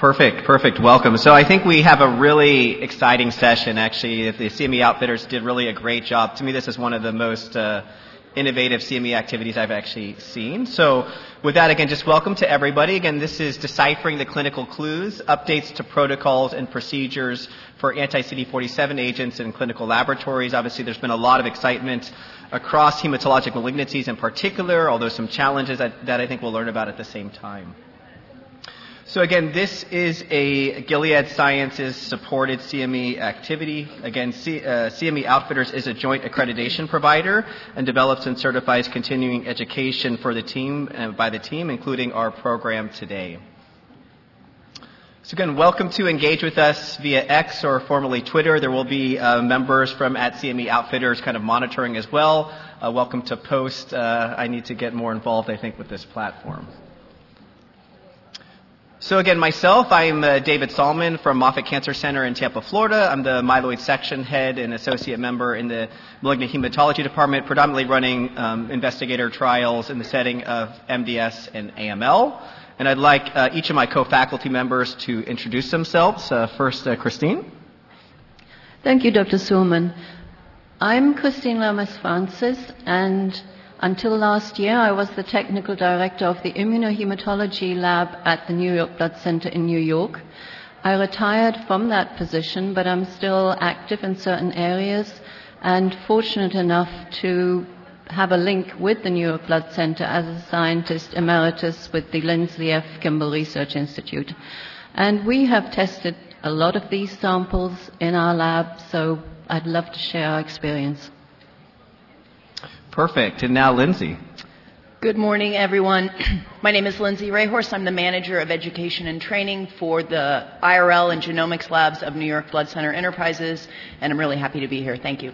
Perfect, perfect. Welcome. So I think we have a really exciting session. Actually, the CME Outfitters did really a great job. To me, this is one of the most uh, innovative CME activities I've actually seen. So with that, again, just welcome to everybody. Again, this is deciphering the clinical clues, updates to protocols and procedures for anti-CD47 agents in clinical laboratories. Obviously, there's been a lot of excitement across hematologic malignancies in particular, although some challenges that, that I think we'll learn about at the same time. So again, this is a Gilead Sciences supported CME activity. Again, C, uh, CME Outfitters is a joint accreditation provider and develops and certifies continuing education for the team uh, by the team, including our program today. So again, welcome to engage with us via X or formerly Twitter. There will be uh, members from at CME Outfitters kind of monitoring as well. Uh, welcome to post. Uh, I need to get more involved, I think, with this platform. So again, myself, I'm uh, David Sallman from Moffitt Cancer Center in Tampa, Florida. I'm the myeloid section head and associate member in the malignant hematology department, predominantly running um, investigator trials in the setting of MDS and AML. And I'd like uh, each of my co-faculty members to introduce themselves. Uh, first, uh, Christine. Thank you, Dr. Sallman. I'm Christine Lomas Francis, and until last year, I was the technical director of the immunohematology lab at the New York Blood Center in New York. I retired from that position, but I'm still active in certain areas and fortunate enough to have a link with the New York Blood Center as a scientist emeritus with the Lindsley F. Kimball Research Institute. And we have tested a lot of these samples in our lab, so I'd love to share our experience. Perfect. And now, Lindsay. Good morning, everyone. My name is Lindsay Rayhorse. I'm the manager of education and training for the IRL and genomics labs of New York Blood Center Enterprises, and I'm really happy to be here. Thank you.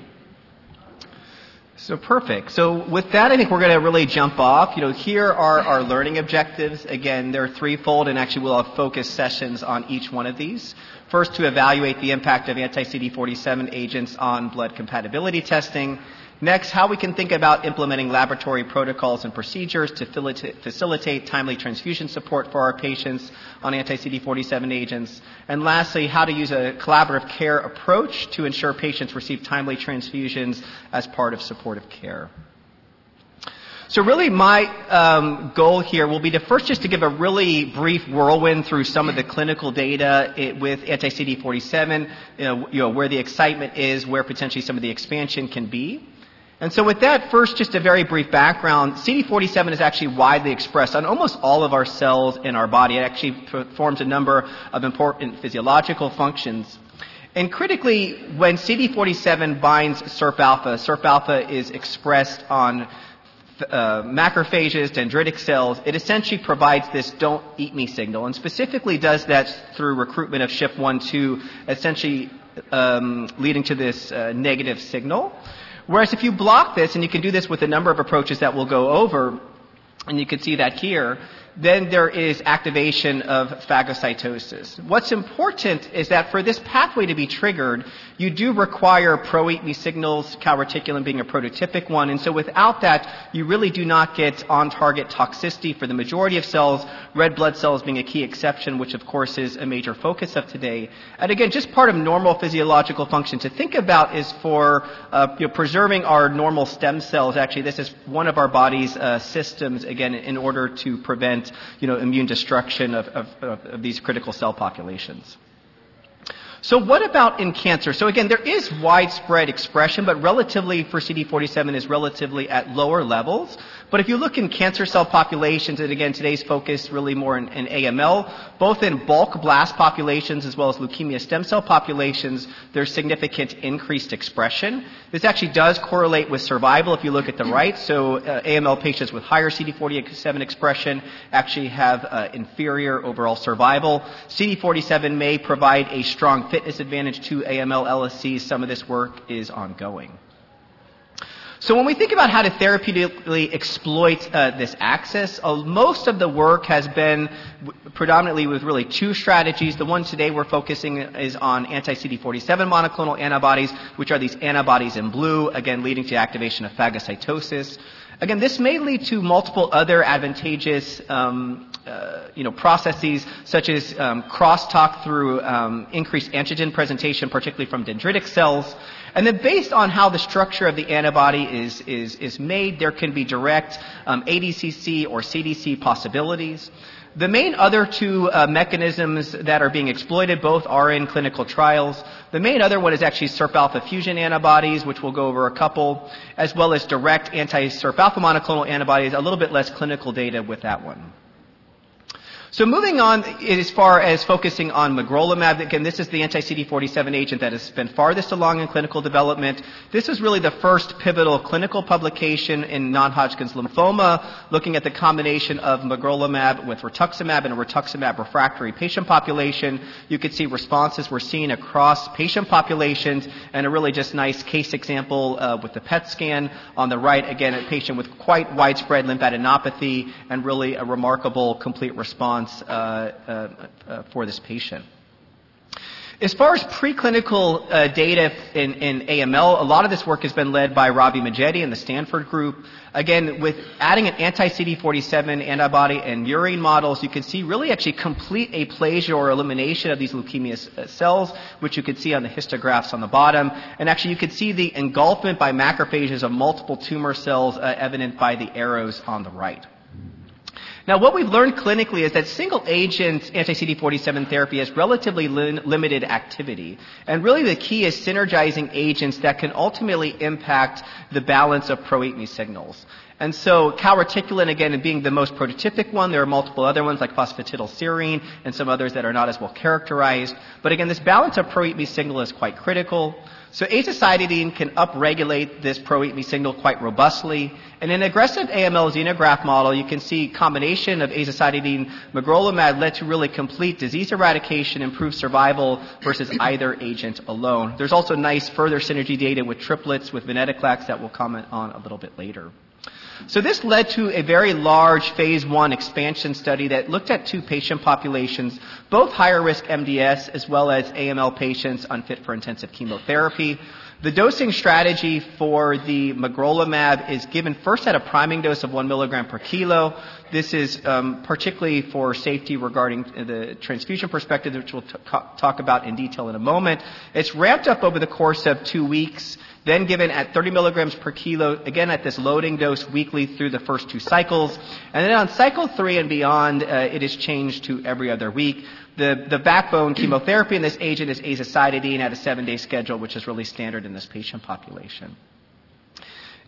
So perfect. So with that, I think we're going to really jump off. You know, here are our learning objectives. Again, they're threefold, and actually we'll have focus sessions on each one of these. First, to evaluate the impact of anti-CD47 agents on blood compatibility testing. Next, how we can think about implementing laboratory protocols and procedures to facilitate timely transfusion support for our patients on anti-CD47 agents. And lastly, how to use a collaborative care approach to ensure patients receive timely transfusions as part of supportive care. So really my um, goal here will be to first just to give a really brief whirlwind through some of the clinical data it, with anti-CD47, you know, you know, where the excitement is, where potentially some of the expansion can be. And so with that, first, just a very brief background. CD47 is actually widely expressed on almost all of our cells in our body. It actually performs a number of important physiological functions. And critically, when CD47 binds SIRP alpha, SIRP alpha is expressed on uh, macrophages, dendritic cells, it essentially provides this don't eat me signal, and specifically does that through recruitment of SHIP1-2, essentially um, leading to this uh, negative signal. Whereas if you block this, and you can do this with a number of approaches that we'll go over, and you can see that here, then there is activation of phagocytosis. What's important is that for this pathway to be triggered, you do require pro-eat signals, calreticulin being a prototypic one, and so without that, you really do not get on-target toxicity for the majority of cells, red blood cells being a key exception, which of course is a major focus of today. And again, just part of normal physiological function to think about is for uh, you know, preserving our normal stem cells. Actually, this is one of our body's uh, systems, again, in order to prevent you know, immune destruction of, of, of these critical cell populations. So what about in cancer? So again, there is widespread expression, but relatively for CD47 is relatively at lower levels. But if you look in cancer cell populations, and again, today's focus really more in, in AML, both in bulk blast populations as well as leukemia stem cell populations, there's significant increased expression. This actually does correlate with survival if you look at the right. So uh, AML patients with higher CD47 expression actually have uh, inferior overall survival. CD47 may provide a strong fitness advantage to AML LSCs. Some of this work is ongoing. So when we think about how to therapeutically exploit uh, this axis, uh, most of the work has been w- predominantly with really two strategies. The one today we're focusing is on anti-CD47 monoclonal antibodies, which are these antibodies in blue, again leading to activation of phagocytosis. Again, this may lead to multiple other advantageous um, uh, you know, processes such as um, crosstalk through um, increased antigen presentation, particularly from dendritic cells. And then based on how the structure of the antibody is, is, is made, there can be direct um, ADCC or CDC possibilities. The main other two uh, mechanisms that are being exploited both are in clinical trials. The main other one is actually SIRP alpha fusion antibodies, which we'll go over a couple, as well as direct anti-SIRP alpha monoclonal antibodies, a little bit less clinical data with that one. So moving on as far as focusing on magrolimab, again, this is the anti-CD47 agent that has been farthest along in clinical development. This is really the first pivotal clinical publication in non-Hodgkin's lymphoma, looking at the combination of magrolimab with rituximab in a rituximab refractory patient population. You could see responses were seen across patient populations, and a really just nice case example uh, with the PET scan on the right. Again, a patient with quite widespread lymphadenopathy and really a remarkable complete response response uh, uh, uh, for this patient. As far as preclinical uh, data in, in, AML, a lot of this work has been led by Ravi Majeti and the Stanford group. Again, with adding an anti-CD47 antibody and murine models, you can see really actually complete aplasia or elimination of these leukemia cells, which you can see on the histographs on the bottom. And actually, you can see the engulfment by macrophages of multiple tumor cells uh, evident by the arrows on the right. Now, what we've learned clinically is that single agent anti-CD47 therapy has relatively limited activity. And really the key is synergizing agents that can ultimately impact the balance of pro-eat-me signals. And so calreticulin, again, being the most prototypic one, there are multiple other ones like phosphatidylserine and some others that are not as well characterized. But again, this balance of pro-eat-me signal is quite critical. So azacitidine can upregulate this pro-eat-me signal quite robustly. And in aggressive AML xenograft model, you can see combination of azacitidine magrolimab led to really complete disease eradication, improved survival versus either agent alone. There's also nice further synergy data with triplets with venetoclax that we'll comment on a little bit later. So this led to a very large phase one expansion study that looked at two patient populations, both higher risk MDS as well as AML patients unfit for intensive chemotherapy. The dosing strategy for the magrolimab is given first at a priming dose of one milligram per kilo. This is um, particularly for safety regarding the transfusion perspective, which we'll t- talk about in detail in a moment. It's ramped up over the course of two weeks then given at 30 milligrams per kilo, again at this loading dose weekly through the first two cycles. And then on cycle three and beyond, uh, it is changed to every other week. The, the backbone chemotherapy in this agent is azacitidine at a seven-day schedule, which is really standard in this patient population.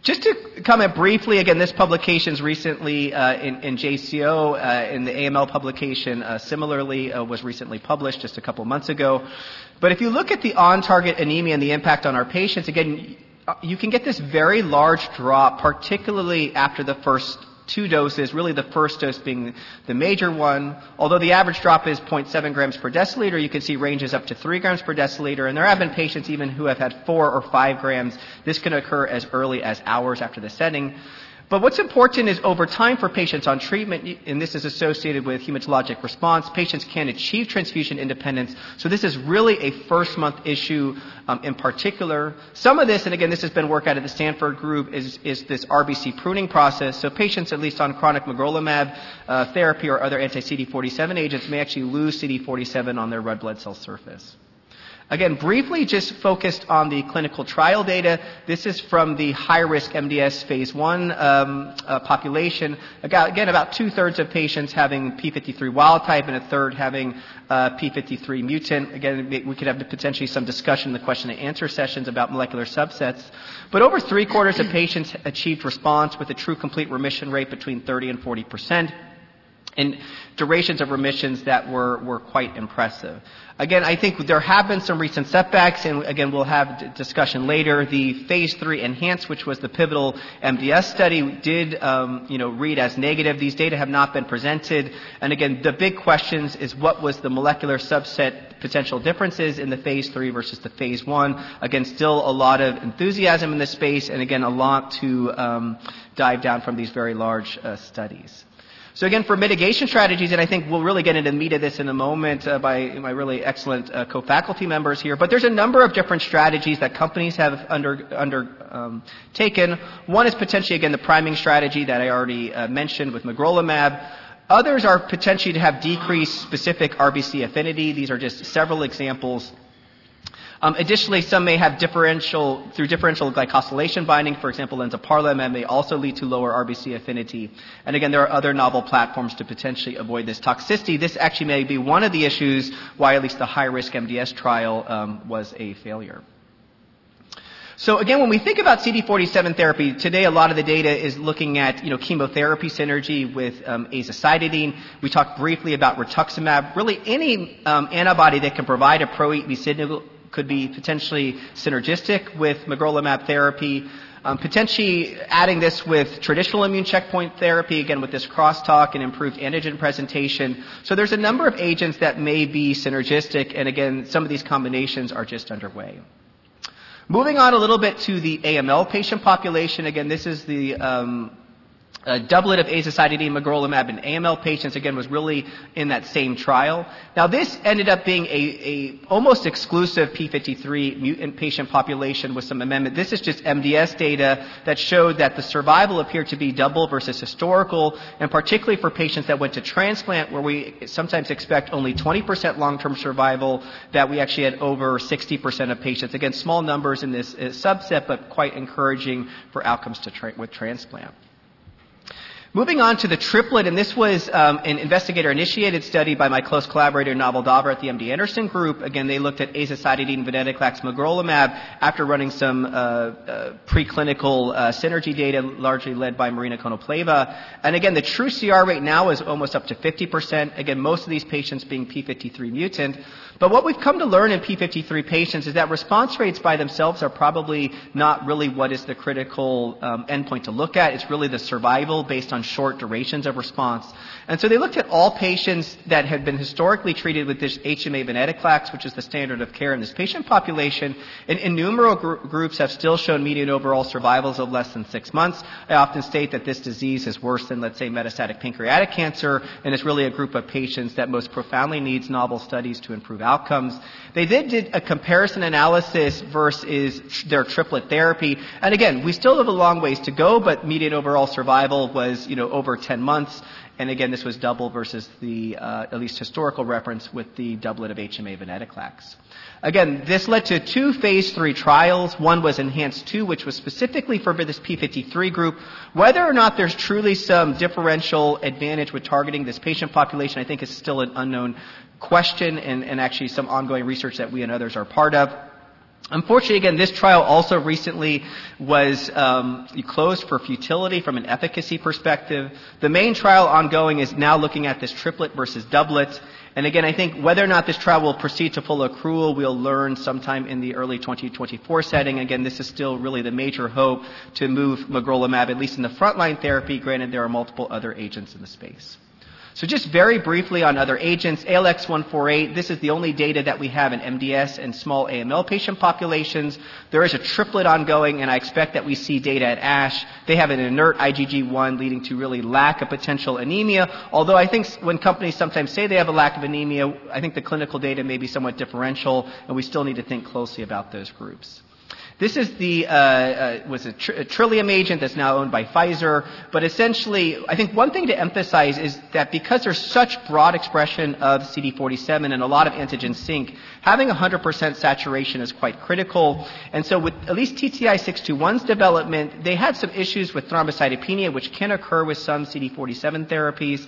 Just to comment briefly, again, this publication is recently uh, in, in, JCO, uh, in the AML publication, uh, similarly uh, was recently published just a couple months ago. But if you look at the on-target anemia and the impact on our patients, again, you can get this very large drop, particularly after the first two doses, really the first dose being the major one. Although the average drop is 0.7 grams per deciliter, you can see ranges up to 3 grams per deciliter, and there have been patients even who have had 4 or 5 grams. This can occur as early as hours after the setting. But what's important is over time for patients on treatment, and this is associated with hematologic response, patients can achieve transfusion independence. So this is really a first month issue um, in particular. Some of this, and again, this has been work out of the Stanford group, is, is this RBC pruning process. So patients, at least on chronic magrolimab uh, therapy or other anti-CD47 agents, may actually lose CD47 on their red blood cell surface. Again, briefly just focused on the clinical trial data. This is from the high-risk MDS phase one um, uh, population. Again, about two-thirds of patients having P53 wild type and a third having uh, P53 mutant. Again, we could have potentially some discussion in the question and answer sessions about molecular subsets. But over three-quarters of patients achieved response with a true complete remission rate between 30 and 40 percent. and durations of remissions that were, were quite impressive. Again, I think there have been some recent setbacks, and again, we'll have discussion later. The phase three enhance, which was the pivotal MDS study, did um, you know read as negative. These data have not been presented, and again, the big questions is what was the molecular subset potential differences in the phase three versus the phase one. Again, still a lot of enthusiasm in this space, and again, a lot to um, dive down from these very large uh, studies. So again, for mitigation strategies, and I think we'll really get into the meat of this in a moment uh, by my really excellent uh, co-faculty members here, but there's a number of different strategies that companies have under, undertaken. Um, One is potentially, again, the priming strategy that I already uh, mentioned with magrolimab. Others are potentially to have decreased specific RBC affinity. These are just several examples um, additionally, some may have differential, through differential glycosylation binding, for example, lemzoparlimab may also lead to lower RBC affinity. And again, there are other novel platforms to potentially avoid this toxicity. This actually may be one of the issues why at least the high-risk MDS trial um, was a failure. So again, when we think about CD47 therapy, today a lot of the data is looking at, you know, chemotherapy synergy with um, azacitidine. We talked briefly about rituximab. Really any um, antibody that can provide a pro-eat-me signal could be potentially synergistic with magrolimab therapy. Um, potentially adding this with traditional immune checkpoint therapy, again with this crosstalk and improved antigen presentation. So there's a number of agents that may be synergistic, and again, some of these combinations are just underway. Moving on a little bit to the AML patient population. Again, this is the um, a doublet of azacitidine, magrolimab in AML patients, again, was really in that same trial. Now, this ended up being a, a almost exclusive P53 mutant patient population with some amendment. This is just MDS data that showed that the survival appeared to be double versus historical, and particularly for patients that went to transplant, where we sometimes expect only 20% long-term survival, that we actually had over 60% of patients. Again, small numbers in this uh, subset, but quite encouraging for outcomes tra- with transplant. Moving on to the triplet, and this was um, an investigator-initiated study by my close collaborator Naval Daver at the MD Anderson Group. Again, they looked at azacitidine, venetoclax, magrolimab after running some uh, uh, preclinical uh, synergy data, largely led by Marina Konopleva. And again, the true CR rate now is almost up to 50%. Again, most of these patients being p53 mutant. But what we've come to learn in P53 patients is that response rates by themselves are probably not really what is the critical um, endpoint to look at. It's really the survival based on short durations of response. And so they looked at all patients that had been historically treated with this HMA venetoclax, which is the standard of care in this patient population, and innumerable gr- groups have still shown median overall survivals of less than six months. I often state that this disease is worse than, let's say, metastatic pancreatic cancer, and it's really a group of patients that most profoundly needs novel studies to improve outcomes. They then did a comparison analysis versus their triplet therapy. And again, we still have a long ways to go, but median overall survival was, you know, over 10 months. And again, this was double versus the uh, at least historical reference with the doublet of HMA venetoclax. Again, this led to two phase three trials. One was Enhance 2, which was specifically for this P53 group. Whether or not there's truly some differential advantage with targeting this patient population, I think is still an unknown question and, and actually some ongoing research that we and others are part of. Unfortunately, again, this trial also recently was um, closed for futility from an efficacy perspective. The main trial ongoing is now looking at this triplet versus doublet. And again, I think whether or not this trial will proceed to full accrual, we'll learn sometime in the early 2024 setting. Again, this is still really the major hope to move magrolimab, at least in the frontline therapy. Granted, there are multiple other agents in the space. So just very briefly on other agents, ALX148, this is the only data that we have in MDS and small AML patient populations. There is a triplet ongoing, and I expect that we see data at ASH. They have an inert IgG1 leading to really lack of potential anemia, although I think when companies sometimes say they have a lack of anemia, I think the clinical data may be somewhat differential, and we still need to think closely about those groups. This is the uh, uh, was a, tr- a, Trillium agent that's now owned by Pfizer. But essentially, I think one thing to emphasize is that because there's such broad expression of CD47 and a lot of antigen sink, having 100% saturation is quite critical. And so, with at least TTI-621's development, they had some issues with thrombocytopenia, which can occur with some CD47 therapies.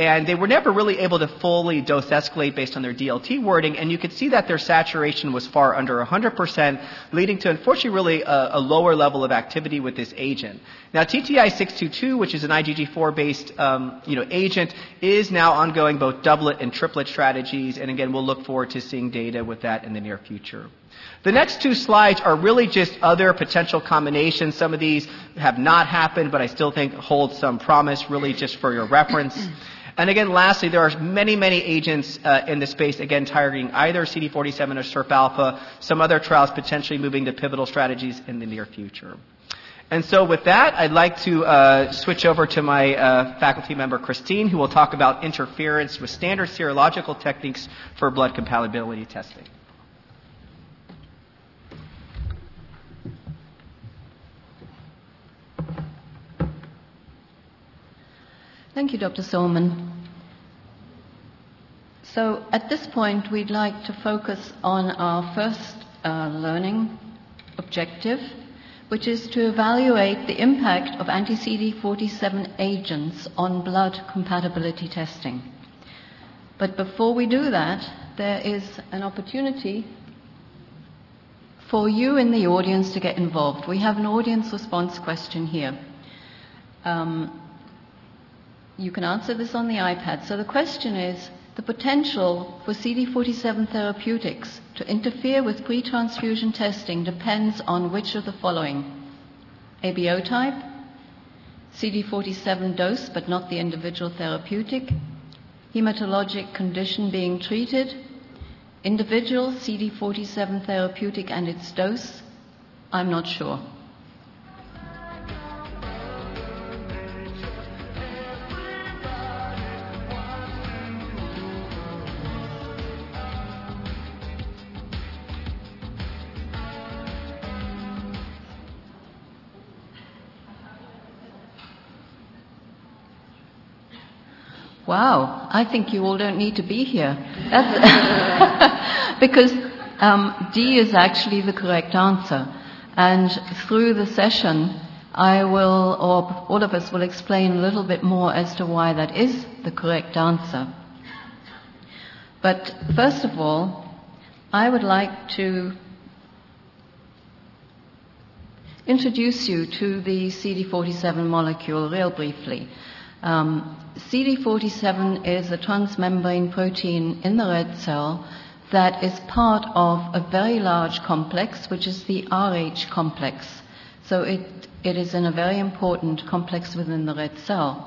And they were never really able to fully dose escalate based on their DLT wording, and you could see that their saturation was far under 100%, leading to, unfortunately, really a, a, lower level of activity with this agent. Now TTI 622, which is an IgG4 based um, you know, agent, is now ongoing both doublet and triplet strategies, and again we'll look forward to seeing data with that in the near future. The next two slides are really just other potential combinations. Some of these have not happened, but I still think hold some promise, really just for your reference. And again, lastly, there are many, many agents uh, in the space, again, targeting either CD47 or SIRP alpha, some other trials potentially moving to pivotal strategies in the near future. And so with that, I'd like to uh, switch over to my uh, faculty member, Christine, who will talk about interference with standard serological techniques for blood compatibility testing. Thank you, Dr. Sallman. So at this point, we'd like to focus on our first uh, learning objective, which is to evaluate the impact of anti-CD47 agents on blood compatibility testing. But before we do that, there is an opportunity for you in the audience to get involved. We have an audience response question here. Um, you can answer this on the iPad. So the question is the potential for CD47 therapeutics to interfere with pre transfusion testing depends on which of the following ABO type, CD47 dose but not the individual therapeutic, hematologic condition being treated, individual CD47 therapeutic and its dose. I'm not sure. Wow, I think you all don't need to be here. because um, D is actually the correct answer. And through the session, I will, or all of us will explain a little bit more as to why that is the correct answer. But first of all, I would like to introduce you to the CD47 molecule real briefly. Um, CD47 is a transmembrane protein in the red cell that is part of a very large complex, which is the RH complex. So it, it is in a very important complex within the red cell.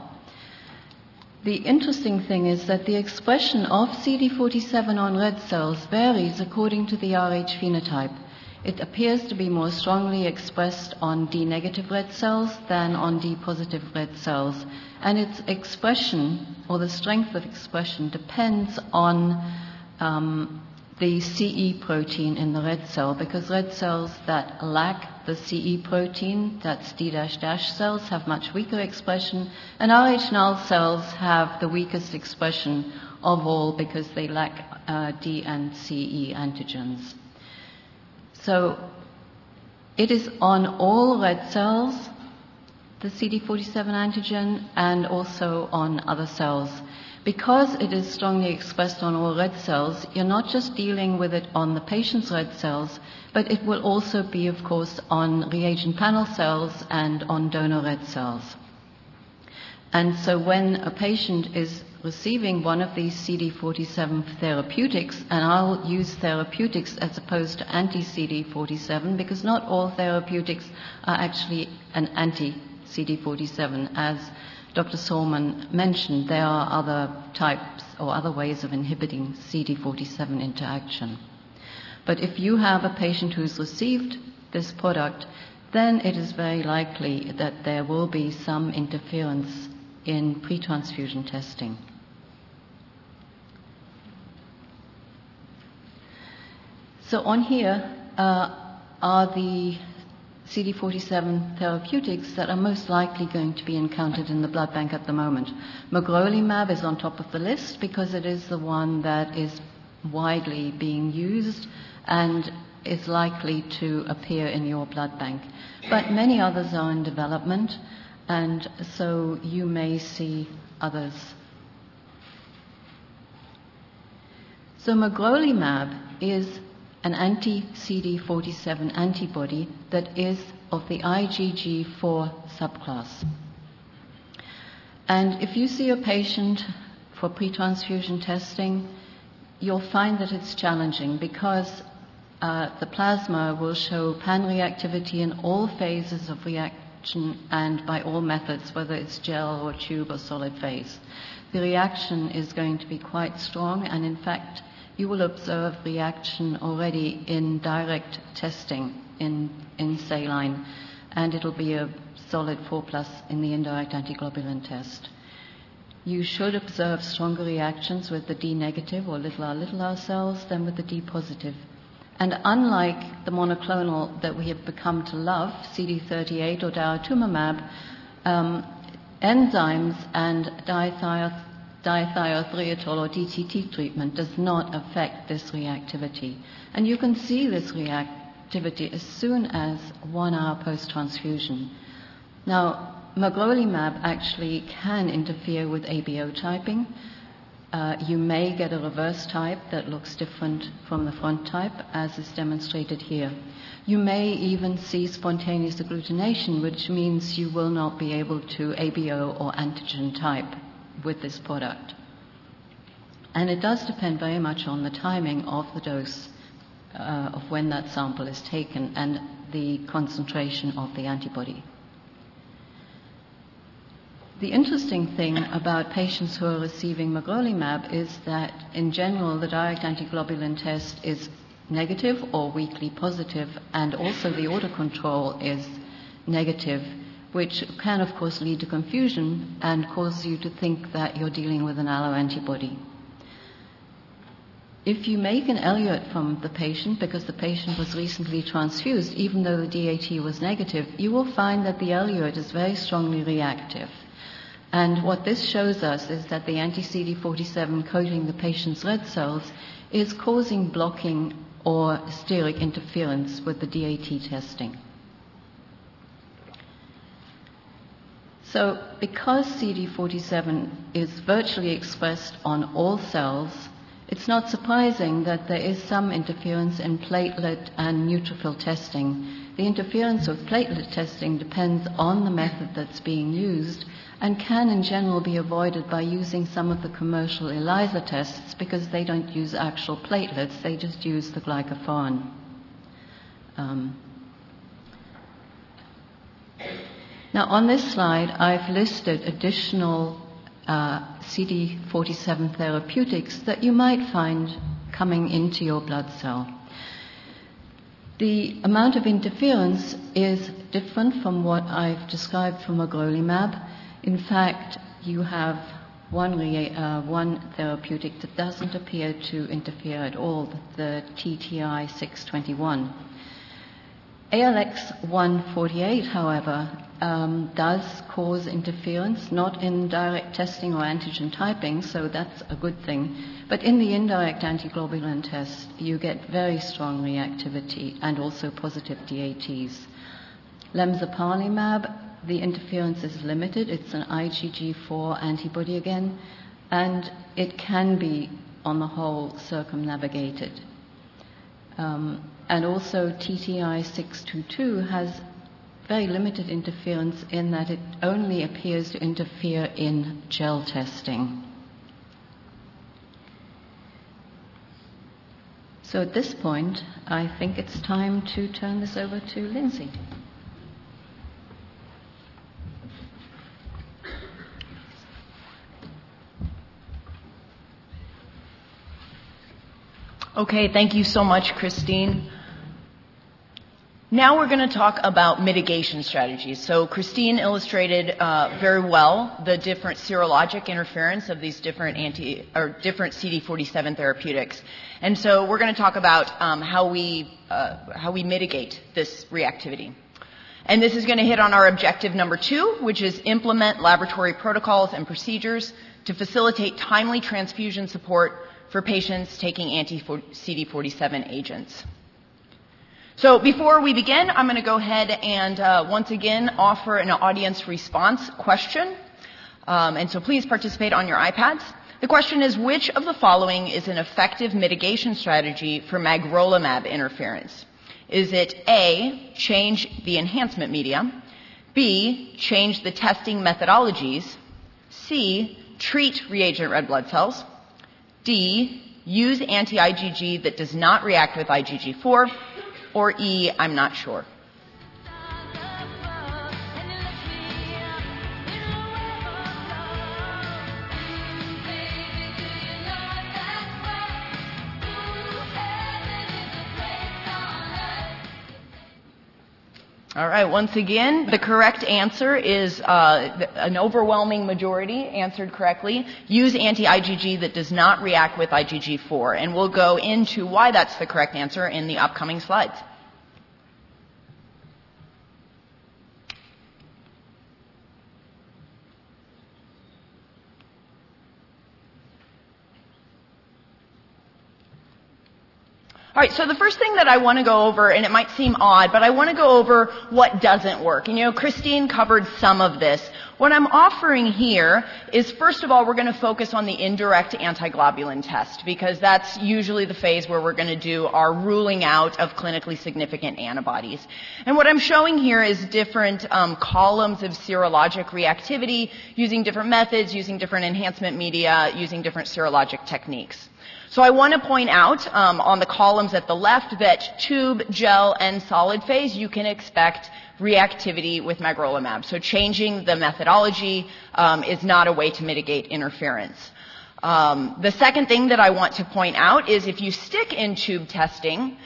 The interesting thing is that the expression of CD47 on red cells varies according to the RH phenotype. It appears to be more strongly expressed on D negative red cells than on D positive red cells. And its expression, or the strength of expression, depends on um, the CE protein in the red cell, because red cells that lack the CE protein, that's d-dash cells, have much weaker expression, and RH null cells have the weakest expression of all because they lack uh, D and CE antigens. So it is on all red cells, the CD47 antigen, and also on other cells. Because it is strongly expressed on all red cells, you're not just dealing with it on the patient's red cells, but it will also be, of course, on reagent panel cells and on donor red cells. And so when a patient is receiving one of these CD47 therapeutics, and I'll use therapeutics as opposed to anti CD47 because not all therapeutics are actually an anti CD47. As Dr. Sallman mentioned, there are other types or other ways of inhibiting CD47 interaction. But if you have a patient who's received this product, then it is very likely that there will be some interference in pre transfusion testing. So on here uh, are the CD47 therapeutics that are most likely going to be encountered in the blood bank at the moment. Magrolimab is on top of the list because it is the one that is widely being used and is likely to appear in your blood bank. But many others are in development, and so you may see others. So magrolimab is an anti-CD47 antibody that is of the IgG4 subclass. And if you see a patient for pre-transfusion testing, you'll find that it's challenging because uh, the plasma will show pan-reactivity in all phases of and by all methods, whether it's gel or tube or solid phase. The reaction is going to be quite strong, and in fact, you will observe reaction already in direct testing in, in saline, and it'll be a solid 4 plus in the indirect antiglobulin test. You should observe stronger reactions with the D negative or little r little r cells than with the D positive. And unlike the monoclonal that we have become to love, CD38 or daratumumab, um, enzymes and dithiothreitol or DTT treatment does not affect this reactivity. And you can see this reactivity as soon as one hour post transfusion. Now, magrolimab actually can interfere with ABO typing. Uh, you may get a reverse type that looks different from the front type, as is demonstrated here. You may even see spontaneous agglutination, which means you will not be able to ABO or antigen type with this product. And it does depend very much on the timing of the dose uh, of when that sample is taken and the concentration of the antibody. The interesting thing about patients who are receiving magrolimab is that, in general, the direct antiglobulin test is negative or weakly positive, and also the order autocontrol is negative which can, of course, lead to confusion and cause you to think that you're dealing with an alloantibody. If you make an elute from the patient because the patient was recently transfused, even though the DAT was negative, you will find that the elute is very strongly reactive. And what this shows us is that the anti CD47 coating the patient's red cells is causing blocking or steric interference with the DAT testing. So, because CD47 is virtually expressed on all cells, it's not surprising that there is some interference in platelet and neutrophil testing. The interference with platelet testing depends on the method that's being used and can, in general, be avoided by using some of the commercial ELISA tests because they don't use actual platelets, they just use the glycophorin. Um, Now, on this slide, I've listed additional uh, CD47 therapeutics that you might find coming into your blood cell. The amount of interference is different from what I've described for magrolimab. In fact, you have one, uh, one therapeutic that doesn't appear to interfere at all, the TTI 621. ALX 148, however, um, does cause interference, not in direct testing or antigen typing, so that's a good thing. But in the indirect antiglobulin test, you get very strong reactivity and also positive DATs. Lemzoparlimab, the interference is limited. It's an IgG4 antibody again, and it can be, on the whole, circumnavigated. Um, and also TTI 622 has very limited interference in that it only appears to interfere in gel testing. So at this point, I think it's time to turn this over to Lindsay. Okay, thank you so much, Christine. Now we're going to talk about mitigation strategies. So Christine illustrated uh, very well the different serologic interference of these different anti or different CD47 therapeutics, and so we're going to talk about um, how we uh, how we mitigate this reactivity. And this is going to hit on our objective number two, which is implement laboratory protocols and procedures to facilitate timely transfusion support for patients taking anti-CD47 agents. So before we begin, I'm going to go ahead and uh, once again offer an audience response question. Um, and so please participate on your iPads. The question is which of the following is an effective mitigation strategy for magrolimab interference? Is it A, change the enhancement media, B, change the testing methodologies, C, treat reagent red blood cells, D, use anti-IgG that does not react with IgG4, or E, I'm not sure. All right, once again, the correct answer is uh, an overwhelming majority answered correctly. Use anti-IgG that does not react with IgG4. And we'll go into why that's the correct answer in the upcoming slides. All right, so the first thing that I want to go over, and it might seem odd, but I want to go over what doesn't work. And you know, Christine covered some of this. What I'm offering here is, first of all, we're going to focus on the indirect antiglobulin test, because that's usually the phase where we're going to do our ruling out of clinically significant antibodies. And what I'm showing here is different um, columns of serologic reactivity using different methods, using different enhancement media, using different serologic techniques. So I want to point out um, on the columns at the left that tube, gel, and solid phase, you can expect reactivity with magrolimab. So changing the methodology um, is not a way to mitigate interference. Um, the second thing that I want to point out is if you stick in tube testing,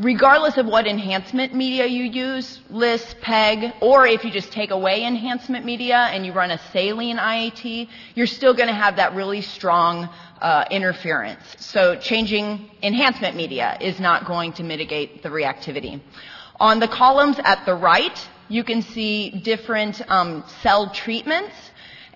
regardless of what enhancement media you use, LIS, PEG, or if you just take away enhancement media and you run a saline IAT, you're still going to have that really strong uh, interference. So changing enhancement media is not going to mitigate the reactivity. On the columns at the right, you can see different um, cell treatments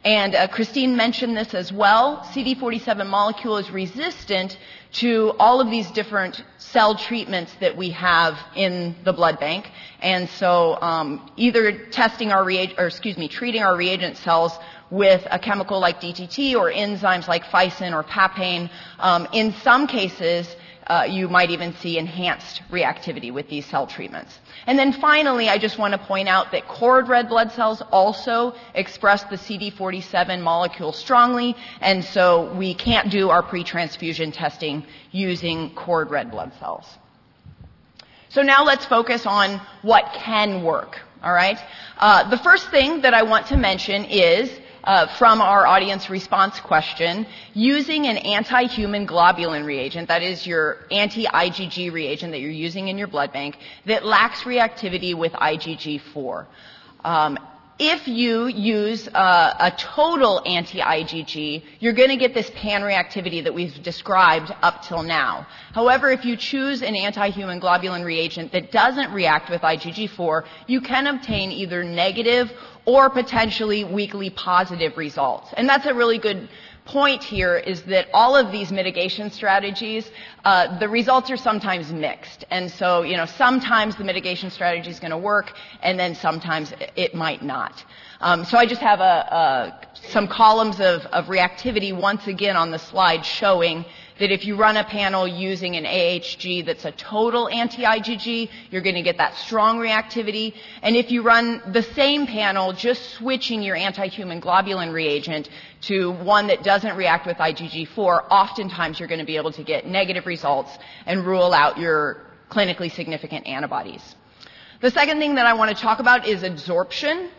and uh, Christine mentioned this as well. CD47 molecule is resistant to all of these different cell treatments that we have in the blood bank. And so um, either testing our reagent, or excuse me, treating our reagent cells with a chemical like DTT or enzymes like ficin or papain. Um, in some cases, uh, you might even see enhanced reactivity with these cell treatments. And then finally, I just want to point out that cord red blood cells also express the CD47 molecule strongly, and so we can't do our pre-transfusion testing using cord red blood cells. So now let's focus on what can work. All right. Uh, the first thing that I want to mention is uh, from our audience response question using an anti-human globulin reagent, that is your anti-IgG reagent that you're using in your blood bank, that lacks reactivity with IgG4. Um, if you use uh, a total anti-IgG, you're going to get this pan-reactivity that we've described up till now. However, if you choose an anti-human globulin reagent that doesn't react with IgG4, you can obtain either negative or potentially weakly positive results. And that's a really good point here is that all of these mitigation strategies, uh, the results are sometimes mixed. And so, you know, sometimes the mitigation strategy is going to work, and then sometimes it might not. Um, so I just have a, a, some columns of, of reactivity once again on the slide showing that if you run a panel using an AHG that's a total anti-IgG, you're going to get that strong reactivity. And if you run the same panel, just switching your anti-human globulin reagent to one that doesn't react with IgG4, oftentimes you're going to be able to get negative results and rule out your clinically significant antibodies. The second thing that I want to talk about is absorption.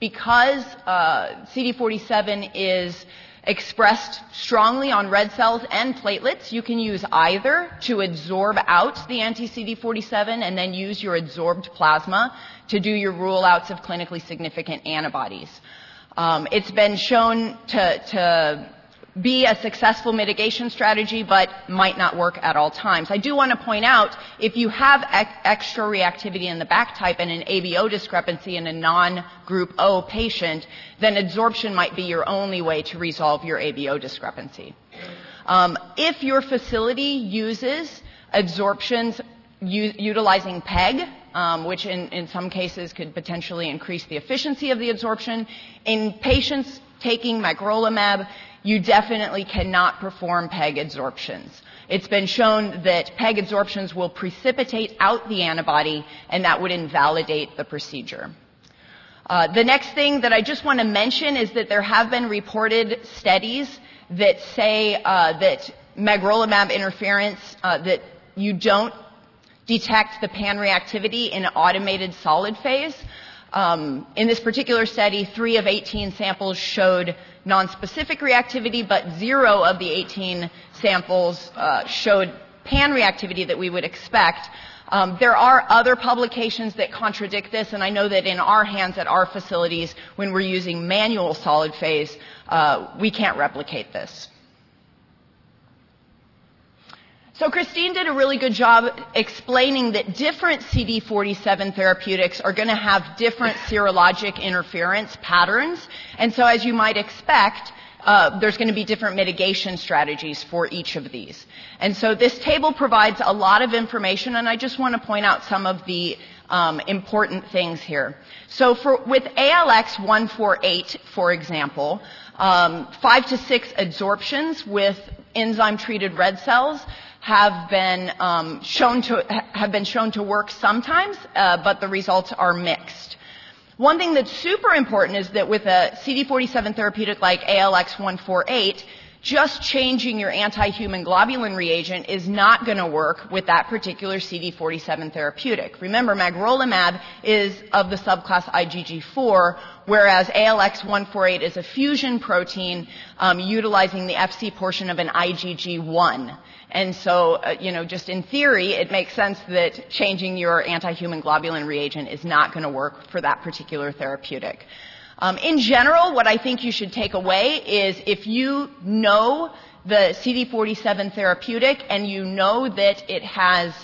Because uh, CD47 is expressed strongly on red cells and platelets. You can use either to absorb out the anti-CD47 and then use your adsorbed plasma to do your rule outs of clinically significant antibodies. Um, it's been shown to, to be a successful mitigation strategy, but might not work at all times. I do want to point out, if you have ex- extra reactivity in the back type and an ABO discrepancy in a non-group O patient, then adsorption might be your only way to resolve your ABO discrepancy. Um, if your facility uses adsorptions u- utilizing PEG, um, which in, in some cases could potentially increase the efficiency of the adsorption, in patients taking magrolimab, you definitely cannot perform PEG adsorptions. It's been shown that PEG adsorptions will precipitate out the antibody and that would invalidate the procedure. Uh, the next thing that I just want to mention is that there have been reported studies that say uh, that magrolimab interference, uh, that you don't detect the pan-reactivity in automated solid phase. Um, in this particular study, three of 18 samples showed nonspecific reactivity, but zero of the 18 samples uh, showed pan-reactivity that we would expect. Um, there are other publications that contradict this, and I know that in our hands at our facilities, when we're using manual solid phase, uh, we can't replicate this. So Christine did a really good job explaining that different CD47 therapeutics are going to have different serologic interference patterns. And so as you might expect, uh, there's going to be different mitigation strategies for each of these. And so this table provides a lot of information, and I just want to point out some of the um, important things here. So for, with ALX 148, for example, um, five to six adsorptions with enzyme-treated red cells have been um, shown to have been shown to work sometimes, uh, but the results are mixed. One thing that's super important is that with a CD47 therapeutic like ALX148, just changing your anti-human globulin reagent is not going to work with that particular CD47 therapeutic. Remember, magrolimab is of the subclass IgG4, whereas ALX148 is a fusion protein um, utilizing the Fc portion of an IgG1. And so, uh, you know, just in theory, it makes sense that changing your anti-human globulin reagent is not going to work for that particular therapeutic. Um, in general, what I think you should take away is if you know the CD47 therapeutic and you know that it has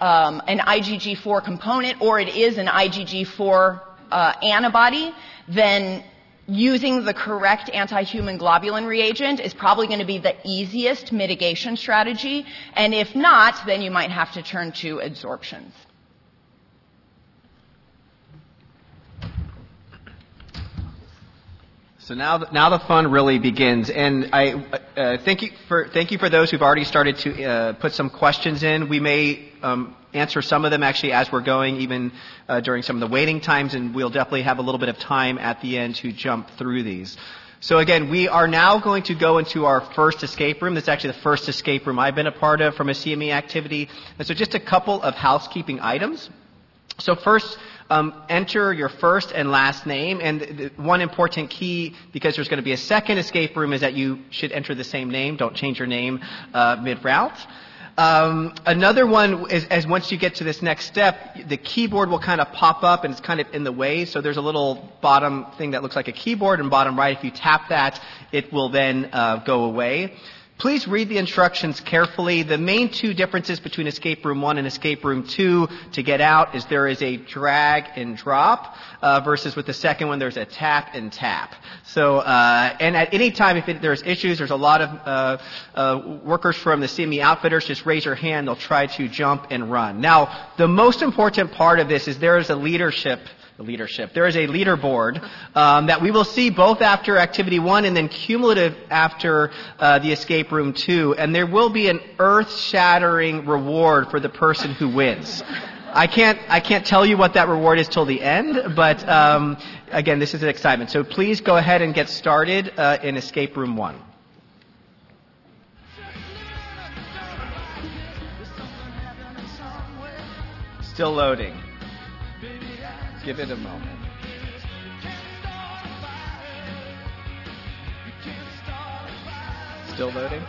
um, an IgG4 component or it is an IgG4 uh, antibody, then using the correct anti-human globulin reagent is probably going to be the easiest mitigation strategy. And if not, then you might have to turn to adsorptions. So now, the, now the fun really begins, and I uh, thank you for thank you for those who've already started to uh, put some questions in. We may um, answer some of them actually as we're going, even uh, during some of the waiting times, and we'll definitely have a little bit of time at the end to jump through these. So again, we are now going to go into our first escape room. This is actually the first escape room I've been a part of from a CME activity. And so just a couple of housekeeping items. So first, um, enter your first and last name. And one important key, because there's going to be a second escape room, is that you should enter the same name. Don't change your name uh, mid-route. Um, another one is once you get to this next step, the keyboard will kind of pop up and it's kind of in the way. So there's a little bottom thing that looks like a keyboard and bottom right. If you tap that, it will then uh, go away. Please read the instructions carefully. The main two differences between Escape Room 1 and Escape Room 2 to get out is there is a drag and drop uh, versus with the second one there's a tap and tap. So, uh, and at any time if it, there's issues, there's a lot of uh, uh workers from the CME outfitters, just raise your hand, they'll try to jump and run. Now, the most important part of this is there is a leadership leadership. There is a leaderboard um, that we will see both after activity one and then cumulative after uh, the escape room two, and there will be an earth-shattering reward for the person who wins. I can't, I can't tell you what that reward is till the end, but um, again, this is an excitement. So please go ahead and get started uh, in escape room one. Still loading. Give it a moment. Still loading?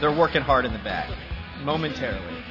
They're working hard in the back. Momentarily.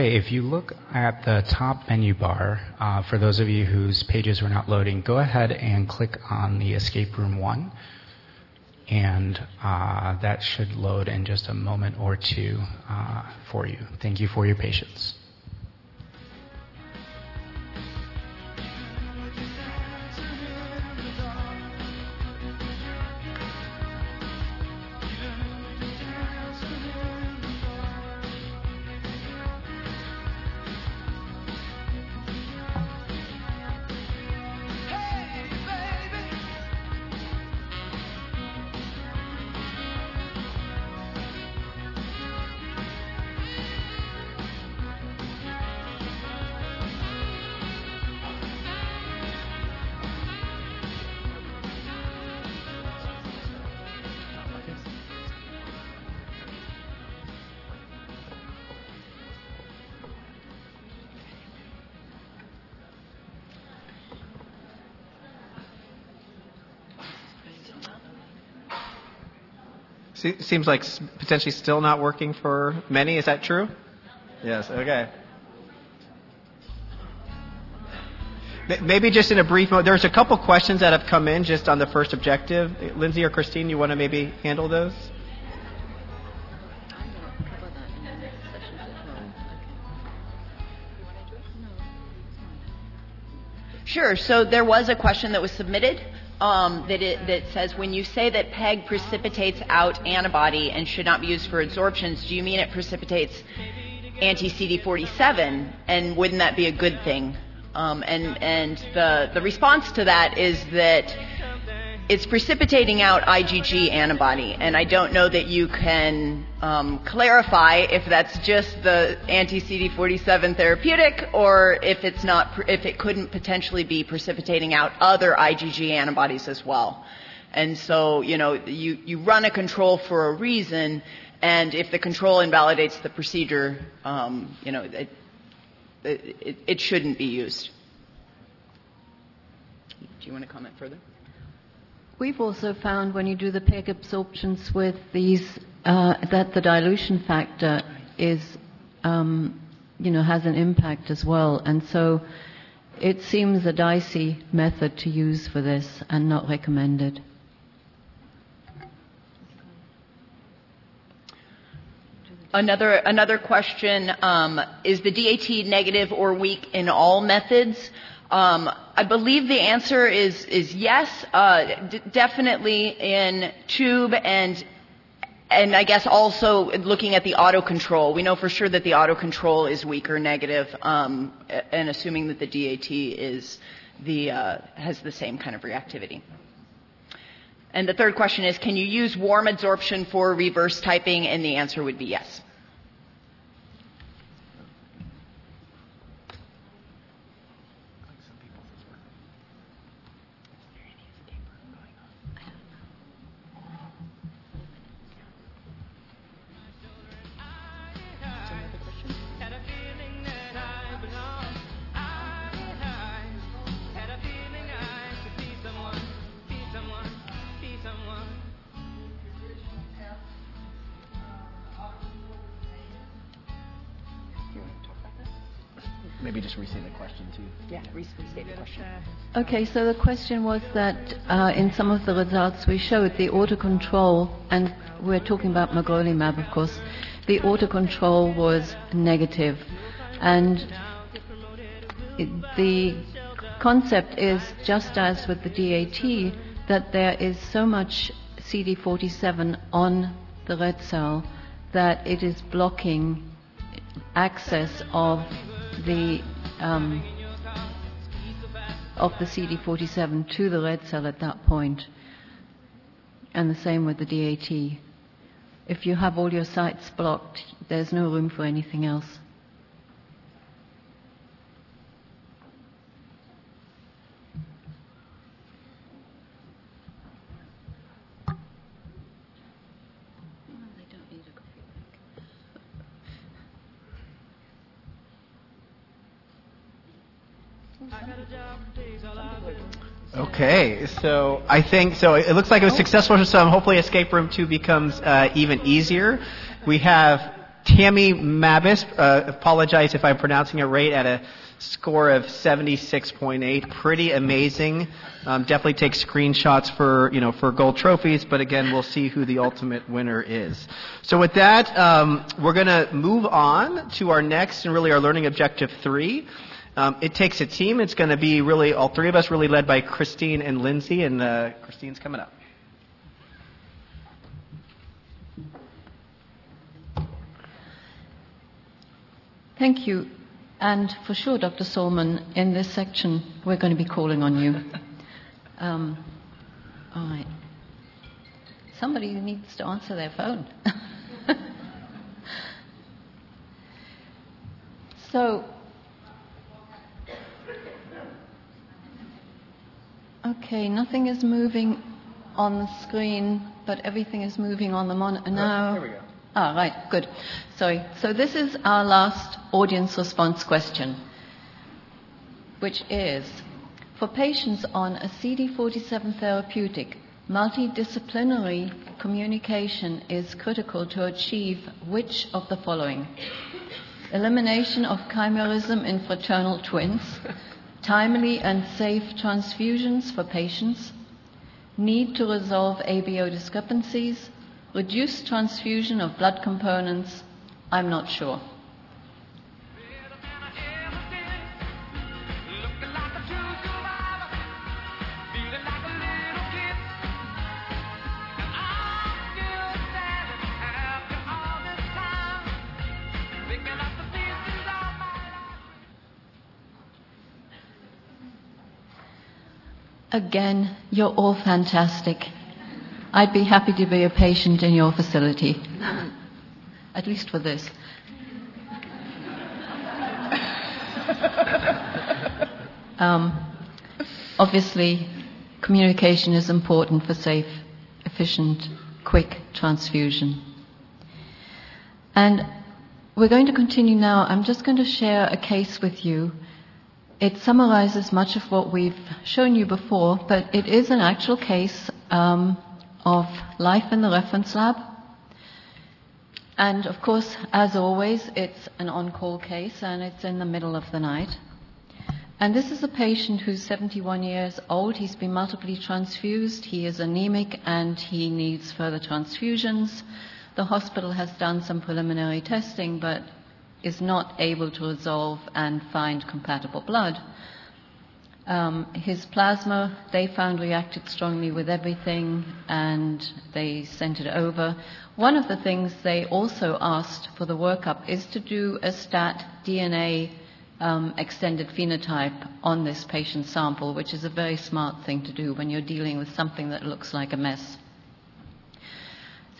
Okay, if you look at the top menu bar, uh, for those of you whose pages were not loading, go ahead and click on the Escape Room 1, and uh, that should load in just a moment or two uh, for you. Thank you for your patience. Seems like potentially still not working for many. Is that true? Yes. Okay. Maybe just in a brief moment, there's a couple questions that have come in just on the first objective. Lindsay or Christine, you want to maybe handle those? Sure. So there was a question that was submitted um, that, it, that says when you say that PEG precipitates out antibody and should not be used for adsorptions, do you mean it precipitates anti-CD47? And wouldn't that be a good thing? Um, and and the, the response to that is that it's precipitating out IgG antibody, and I don't know that you can um, clarify if that's just the anti-CD47 therapeutic or if it's not, if it couldn't potentially be precipitating out other IgG antibodies as well. And so, you know, you, you run a control for a reason, and if the control invalidates the procedure, um, you know, it, it, it shouldn't be used. Do you want to comment further? We've also found when you do the PEG absorptions with these uh, that the dilution factor is, um, you know, has an impact as well, and so it seems a dicey method to use for this and not recommended. Another another question: um, Is the DAT negative or weak in all methods? Um, I believe the answer is, is yes, uh, d- definitely in tube and and I guess also looking at the auto control, we know for sure that the auto control is weak or negative, um, and assuming that the DAT is the uh, has the same kind of reactivity. And the third question is, can you use warm adsorption for reverse typing? And the answer would be yes. Okay, so the question was that uh, in some of the results we showed the auto control, and we're talking about magrolimab, of course, the auto control was negative. and it, the concept is just as with the DAT that there is so much CD47 on the red cell that it is blocking access of the um, of the CD47 to the red cell at that point, and the same with the DAT. If you have all your sites blocked, there's no room for anything else. Okay, so I think so. It looks like it was successful for some. Hopefully, Escape Room Two becomes uh, even easier. We have Tammy Mabis, uh, apologize if I'm pronouncing it right, at a score of 76.8. Pretty amazing. Um, definitely take screenshots for, you know, for gold trophies, but again, we'll see who the ultimate winner is. So with that, um, we're going to move on to our next and really our learning objective three. Um, it takes a team. It's going to be really all three of us, really led by Christine and Lindsay, and uh, Christine's coming up. Thank you. And for sure, Dr. Sallman, in this section, we're going to be calling on you. Um, all right. Somebody needs to answer their phone. so, okay, nothing is moving on the screen, but everything is moving on the monitor. Now, Here we go. Ah, right, good. Sorry. So this is our last audience response question, which is for patients on a CD47 therapeutic, multidisciplinary communication is critical to achieve which of the following? Elimination of chimerism in fraternal twins, timely and safe transfusions for patients, need to resolve ABO discrepancies, reduce transfusion of blood components, I'm not sure. Again, you're all fantastic. I'd be happy to be a patient in your facility, at least for this. Um, obviously, communication is important for safe, efficient, quick transfusion. And we're going to continue now. I'm just going to share a case with you. It summarizes much of what we've shown you before, but it is an actual case um, of life in the reference lab. And of course, as always, it's an on call case and it's in the middle of the night. And this is a patient who's 71 years old. He's been multiply transfused. He is anemic and he needs further transfusions. The hospital has done some preliminary testing but is not able to resolve and find compatible blood. Um, his plasma, they found reacted strongly with everything and they sent it over. One of the things they also asked for the workup is to do a stat DNA um, extended phenotype on this patient sample, which is a very smart thing to do when you're dealing with something that looks like a mess.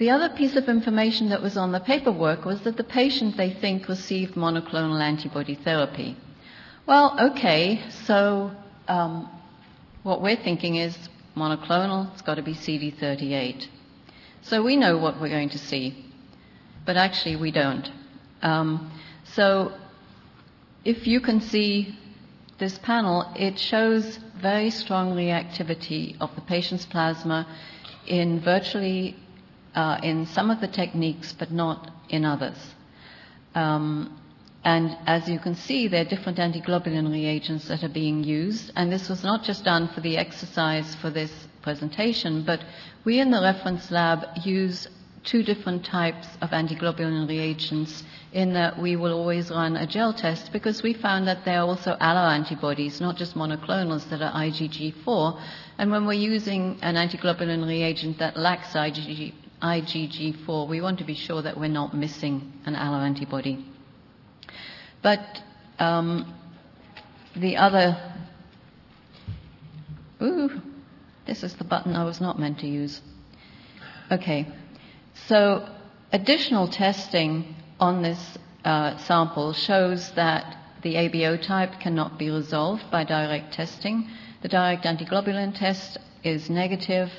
The other piece of information that was on the paperwork was that the patient, they think, received monoclonal antibody therapy. Well, okay, so um, what we're thinking is monoclonal, it's got to be CD38. So we know what we're going to see, but actually we don't. Um, so if you can see this panel, it shows very strong reactivity of the patient's plasma in virtually uh, in some of the techniques, but not in others. Um, and as you can see, there are different antiglobulin reagents that are being used. And this was not just done for the exercise for this presentation, but we in the reference lab use two different types of antiglobulin reagents in that we will always run a gel test because we found that there are also alloantibodies, not just monoclonals that are IgG4. And when we're using an antiglobulin reagent that lacks IgG, IgG4, we want to be sure that we're not missing an alloantibody. But um, the other, ooh, this is the button I was not meant to use. Okay, so additional testing on this uh, sample shows that the ABO type cannot be resolved by direct testing. The direct antiglobulin test is negative,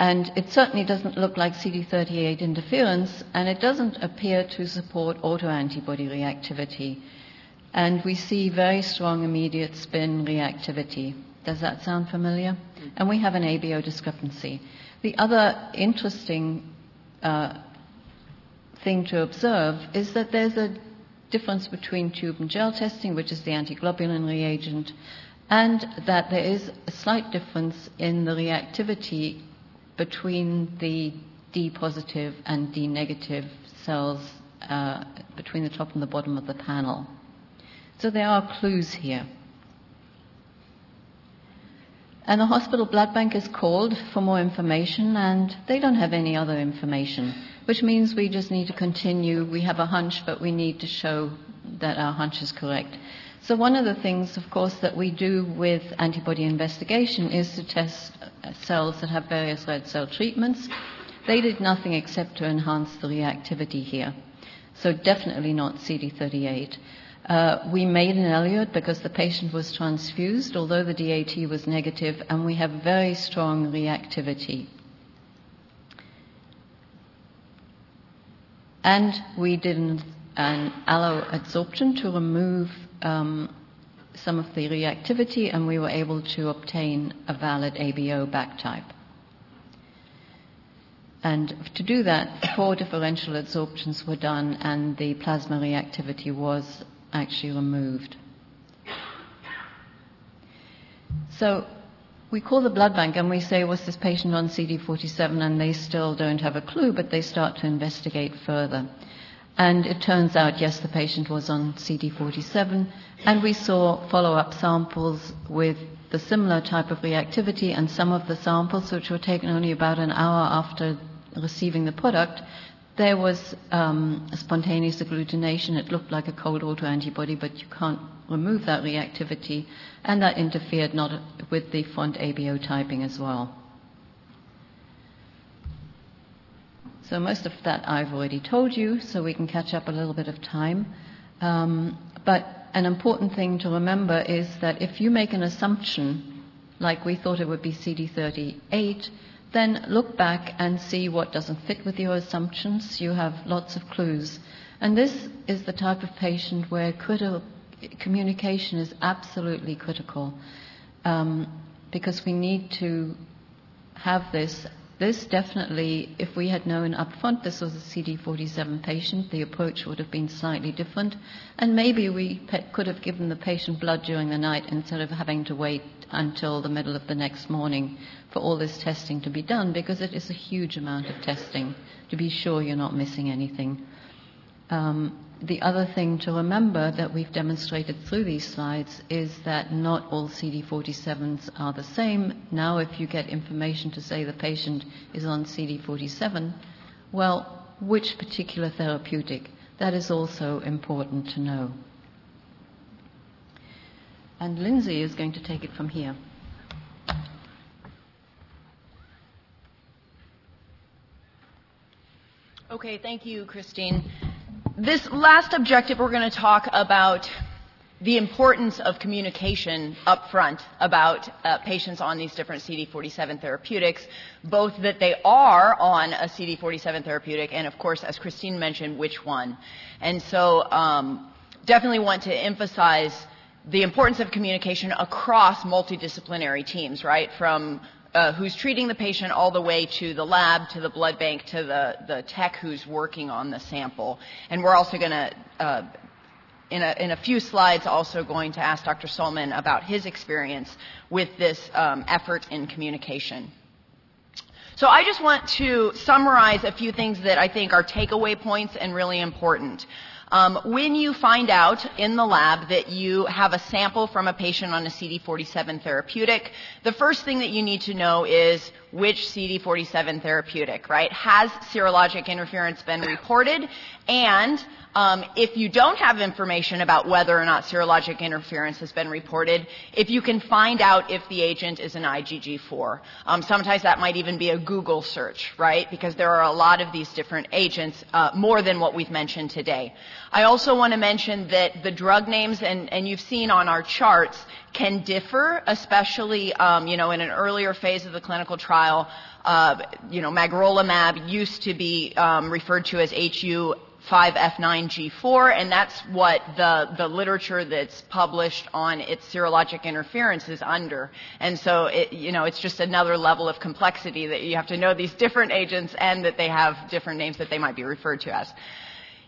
and it certainly doesn't look like CD38 interference, and it doesn't appear to support autoantibody reactivity. And we see very strong immediate spin reactivity. Does that sound familiar? And we have an ABO discrepancy. The other interesting uh, thing to observe is that there's a difference between tube and gel testing, which is the antiglobulin reagent, and that there is a slight difference in the reactivity between the D positive and D negative cells uh, between the top and the bottom of the panel. So there are clues here. And the hospital blood bank is called for more information, and they don't have any other information, which means we just need to continue. We have a hunch, but we need to show that our hunch is correct. So, one of the things, of course, that we do with antibody investigation is to test cells that have various red cell treatments. They did nothing except to enhance the reactivity here. So, definitely not CD38. Uh, we made an eluate because the patient was transfused, although the DAT was negative, and we have very strong reactivity. And we did an, an alloadsorption to remove um, some of the reactivity, and we were able to obtain a valid ABO back type. And to do that, four differential adsorptions were done, and the plasma reactivity was actually removed. So we call the blood bank and we say, was this patient on CD47? And they still don't have a clue, but they start to investigate further. And it turns out, yes, the patient was on CD47, and we saw follow up samples with the similar type of reactivity, and some of the samples, which were taken only about an hour after receiving the product, there was um, spontaneous agglutination. It looked like a cold autoantibody, but you can't remove that reactivity, and that interfered not with the font ABO typing as well. So most of that I've already told you, so we can catch up a little bit of time. Um, but an important thing to remember is that if you make an assumption, like we thought it would be CD38, then look back and see what doesn't fit with your assumptions. You have lots of clues. And this is the type of patient where critical, communication is absolutely critical um, because we need to have this. This definitely, if we had known up front this was a CD47 patient, the approach would have been slightly different. And maybe we could have given the patient blood during the night instead of having to wait until the middle of the next morning for all this testing to be done because it is a huge amount of testing to be sure you're not missing anything. Um, the other thing to remember that we've demonstrated through these slides is that not all CD47s are the same. Now, if you get information to say the patient is on CD47, well, which particular therapeutic? That is also important to know. And Lindsay is going to take it from here. Okay, thank you, Christine. This last objective, we're going to talk about the importance of communication up front about uh, patients on these different CD47 therapeutics, both that they are on a CD47 therapeutic and, of course, as Christine mentioned, which one. And so, um, definitely want to emphasize the importance of communication across multidisciplinary teams, right? From uh, who's treating the patient all the way to the lab, to the blood bank, to the, the tech who's working on the sample. And we're also going to, uh, in, a, in a few slides, also going to ask Dr. Sallman about his experience with this um, effort in communication. So I just want to summarize a few things that I think are takeaway points and really important. Um, when you find out in the lab that you have a sample from a patient on a CD47 therapeutic, the first thing that you need to know is which CD47 therapeutic, right? Has serologic interference been reported? And um, if you don't have information about whether or not serologic interference has been reported, if you can find out if the agent is an IgG4. Um, sometimes that might even be a Google search, right? Because there are a lot of these different agents, uh, more than what we've mentioned today. I also want to mention that the drug names, and, and you've seen on our charts, can differ, especially um, you know in an earlier phase of the clinical trial. Uh, you know, magrolimab used to be um, referred to as HU 5F9G4, and that's what the, the literature that's published on its serologic interference is under. And so, it, you know, it's just another level of complexity that you have to know these different agents and that they have different names that they might be referred to as.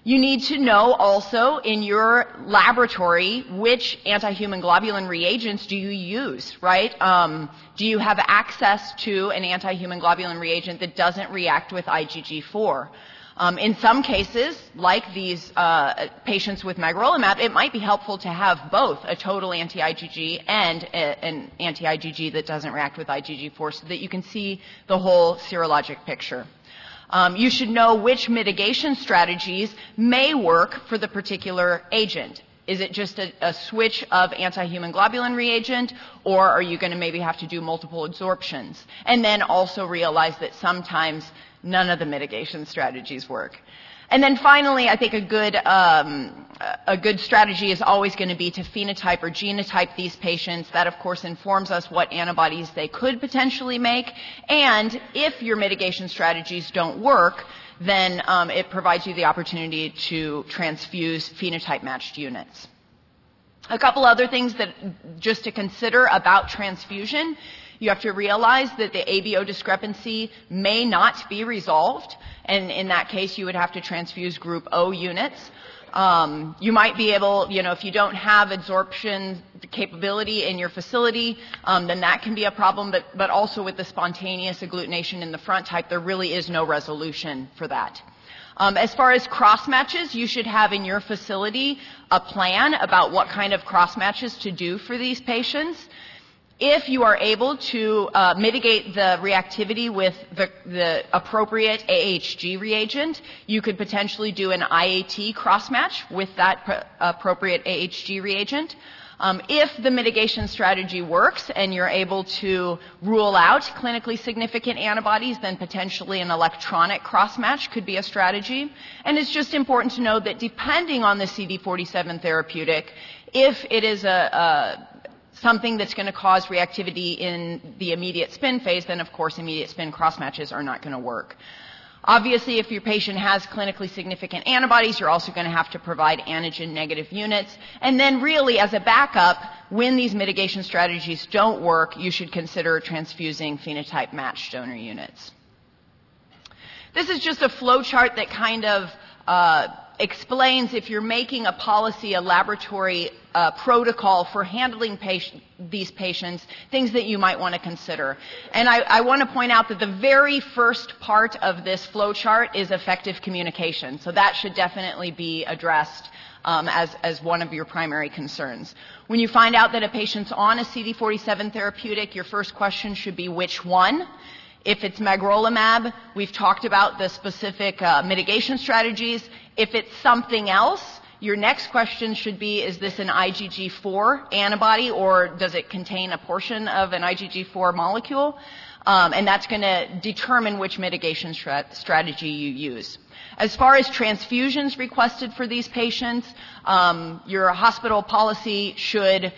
You need to know also in your laboratory which anti-human globulin reagents do you use, right? Um, do you have access to an anti-human globulin reagent that doesn't react with IgG4? Um, in some cases, like these uh, patients with magrolimab, it might be helpful to have both a total anti-IgG and a, an anti-IgG that doesn't react with IgG4 so that you can see the whole serologic picture. Um, you should know which mitigation strategies may work for the particular agent. Is it just a, a switch of anti-human globulin reagent, or are you going to maybe have to do multiple absorptions? And then also realize that sometimes none of the mitigation strategies work. And then finally, I think a good, um, a good strategy is always going to be to phenotype or genotype these patients. That, of course, informs us what antibodies they could potentially make. And if your mitigation strategies don't work, then um, it provides you the opportunity to transfuse phenotype matched units. A couple other things that just to consider about transfusion you have to realize that the ABO discrepancy may not be resolved, and in that case, you would have to transfuse group O units. Um, you might be able, you know, if you don't have adsorption capability in your facility, um, then that can be a problem. But, but also with the spontaneous agglutination in the front type, there really is no resolution for that. Um, as far as cross matches, you should have in your facility a plan about what kind of cross matches to do for these patients. If you are able to uh, mitigate the reactivity with the, the, appropriate AHG reagent, you could potentially do an IAT crossmatch with that pr- appropriate AHG reagent. Um, if the mitigation strategy works and you're able to rule out clinically significant antibodies, then potentially an electronic crossmatch could be a strategy. And it's just important to know that depending on the CD47 therapeutic, if it is a, a something that's going to cause reactivity in the immediate spin phase, then of course immediate spin cross matches are not going to work. Obviously, if your patient has clinically significant antibodies, you're also going to have to provide antigen negative units. And then really, as a backup, when these mitigation strategies don't work, you should consider transfusing phenotype matched donor units. This is just a flow chart that kind of uh, explains if you're making a policy, a laboratory uh, protocol for handling patient, these patients, things that you might want to consider. And I, I want to point out that the very first part of this flow chart is effective communication. So that should definitely be addressed um, as, as one of your primary concerns. When you find out that a patient's on a CD47 therapeutic, your first question should be which one? If it's magrolimab, we've talked about the specific uh, mitigation strategies. If it's something else, your next question should be, is this an IgG4 antibody or does it contain a portion of an IgG4 molecule? Um, and that's going to determine which mitigation strategy you use. As far as transfusions requested for these patients, um, your hospital policy should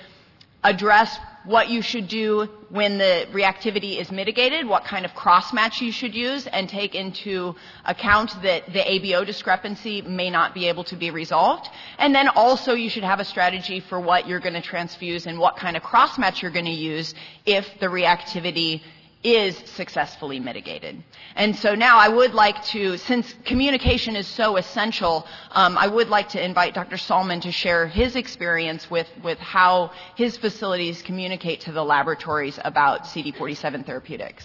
address what you should do when the reactivity is mitigated, what kind of cross-match you should use, and take into account that the ABO discrepancy may not be able to be resolved. And then also you should have a strategy for what you're going to transfuse and what kind of cross-match you're going to use if the reactivity is successfully mitigated. And so now I would like to, since communication is so essential, um, I would like to invite Dr. Sallman to share his experience with, with how his facilities communicate to the laboratories about CD47 therapeutics.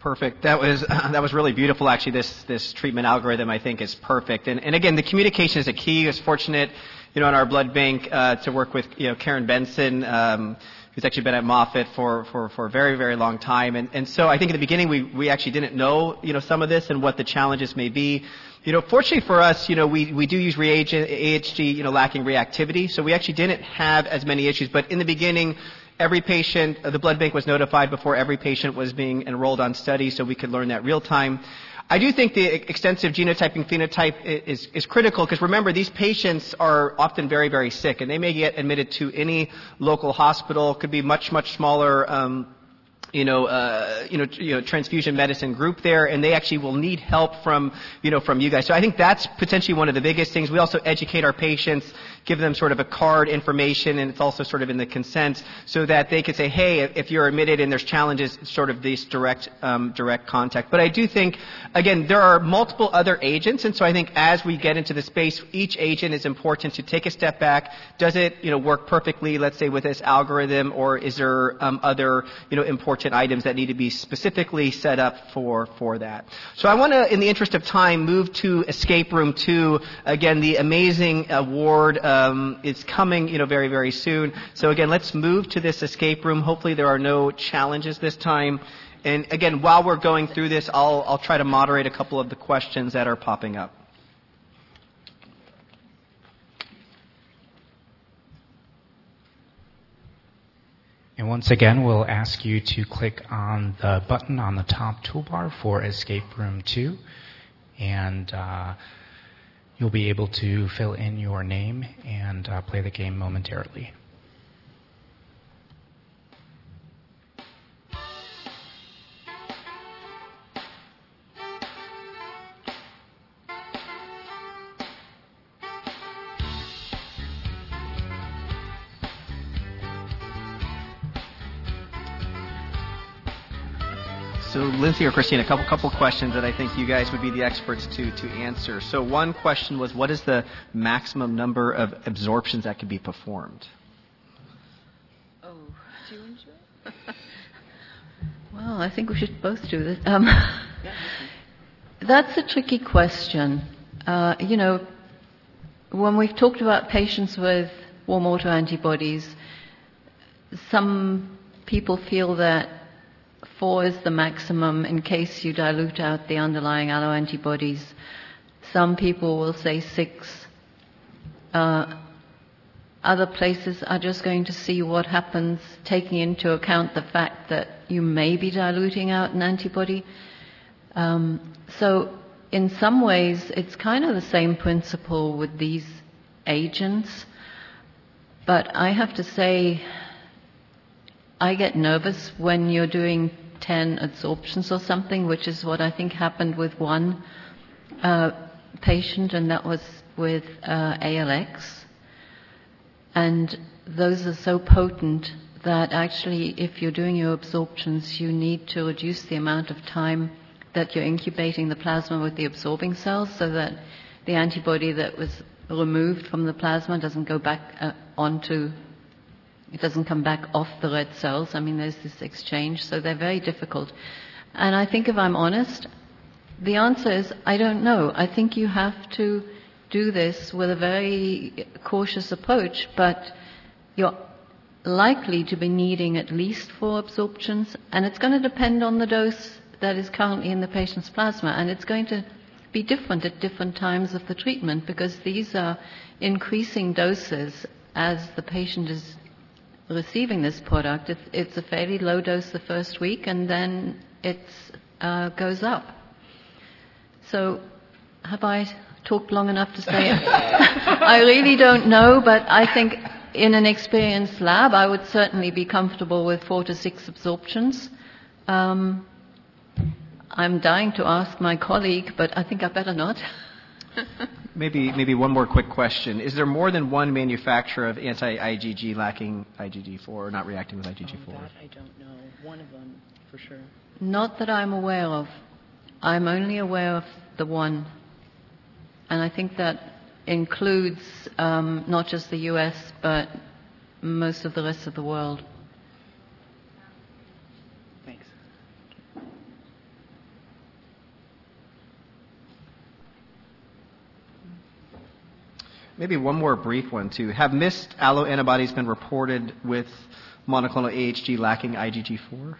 Perfect. That was that was really beautiful. Actually, this this treatment algorithm I think is perfect. And and again, the communication is a key. I was fortunate, you know, in our blood bank uh, to work with you know Karen Benson. Um, who's actually been at Moffitt for, for, for a very, very long time. And, and so I think in the beginning we, we actually didn't know, you know, some of this and what the challenges may be. You know, fortunately for us, you know, we, we do use reagent, AHG, you know, lacking reactivity. So we actually didn't have as many issues. But in the beginning, every patient, the blood bank was notified before every patient was being enrolled on study so we could learn that real time. I do think the extensive genotyping phenotype is, is critical because remember, these patients are often very, very sick and they may get admitted to any local hospital, could be much, much smaller um, you know, uh, you know, you know, transfusion medicine group there, and they actually will need help from, you know, from you guys. So I think that's potentially one of the biggest things. We also educate our patients, give them sort of a card information, and it's also sort of in the consent, so that they could say, hey, if you're admitted and there's challenges, sort of this direct, um, direct contact. But I do think, again, there are multiple other agents, and so I think as we get into the space, each agent is important to take a step back. Does it, you know, work perfectly, let's say, with this algorithm, or is there um, other, you know, important important items that need to be specifically set up for, for that. So I want to, in the interest of time, move to Escape Room 2. Again, the amazing award um, is coming, you know, very, very soon. So again, let's move to this escape room. Hopefully there are no challenges this time. And again, while we're going through this, I'll, I'll try to moderate a couple of the questions that are popping up. And once again, we'll ask you to click on the button on the top toolbar for Escape Room 2, and uh, you'll be able to fill in your name and uh, play the game momentarily. Lindsay or Christine, a couple couple questions that I think you guys would be the experts to to answer. So one question was, what is the maximum number of absorptions that could be performed? Oh, do you enjoy? well, I think we should both do this. Um, that's a tricky question. Uh, you know, when we've talked about patients with warm auto antibodies, some people feel that Four is the maximum in case you dilute out the underlying alloantibodies. Some people will say six. Uh, other places are just going to see what happens, taking into account the fact that you may be diluting out an antibody. Um, so, in some ways, it's kind of the same principle with these agents. But I have to say, I get nervous when you're doing 10 adsorptions or something, which is what I think happened with one uh, patient, and that was with uh, ALX. And those are so potent that actually, if you're doing your absorptions, you need to reduce the amount of time that you're incubating the plasma with the absorbing cells so that the antibody that was removed from the plasma doesn't go back uh, onto it doesn't come back off the red cells. I mean, there's this exchange, so they're very difficult. And I think if I'm honest, the answer is I don't know. I think you have to do this with a very cautious approach, but you're likely to be needing at least four absorptions, and it's going to depend on the dose that is currently in the patient's plasma, and it's going to be different at different times of the treatment because these are increasing doses as the patient is receiving this product, it's, it's a fairly low dose the first week, and then it uh, goes up. So, have I talked long enough to say it? I really don't know, but I think in an experienced lab, I would certainly be comfortable with four to six absorptions. Um, I'm dying to ask my colleague, but I think I better not. maybe, maybe one more quick question. Is there more than one manufacturer of anti-IgG lacking IgG4 or not reacting with IgG4? Oh, that I don't know. One of them, for sure. Not that I'm aware of. I'm only aware of the one. And I think that includes um, not just the US, but most of the rest of the world. Maybe one more brief one, too. Have missed alloantibodies been reported with monoclonal AHG lacking IgG4?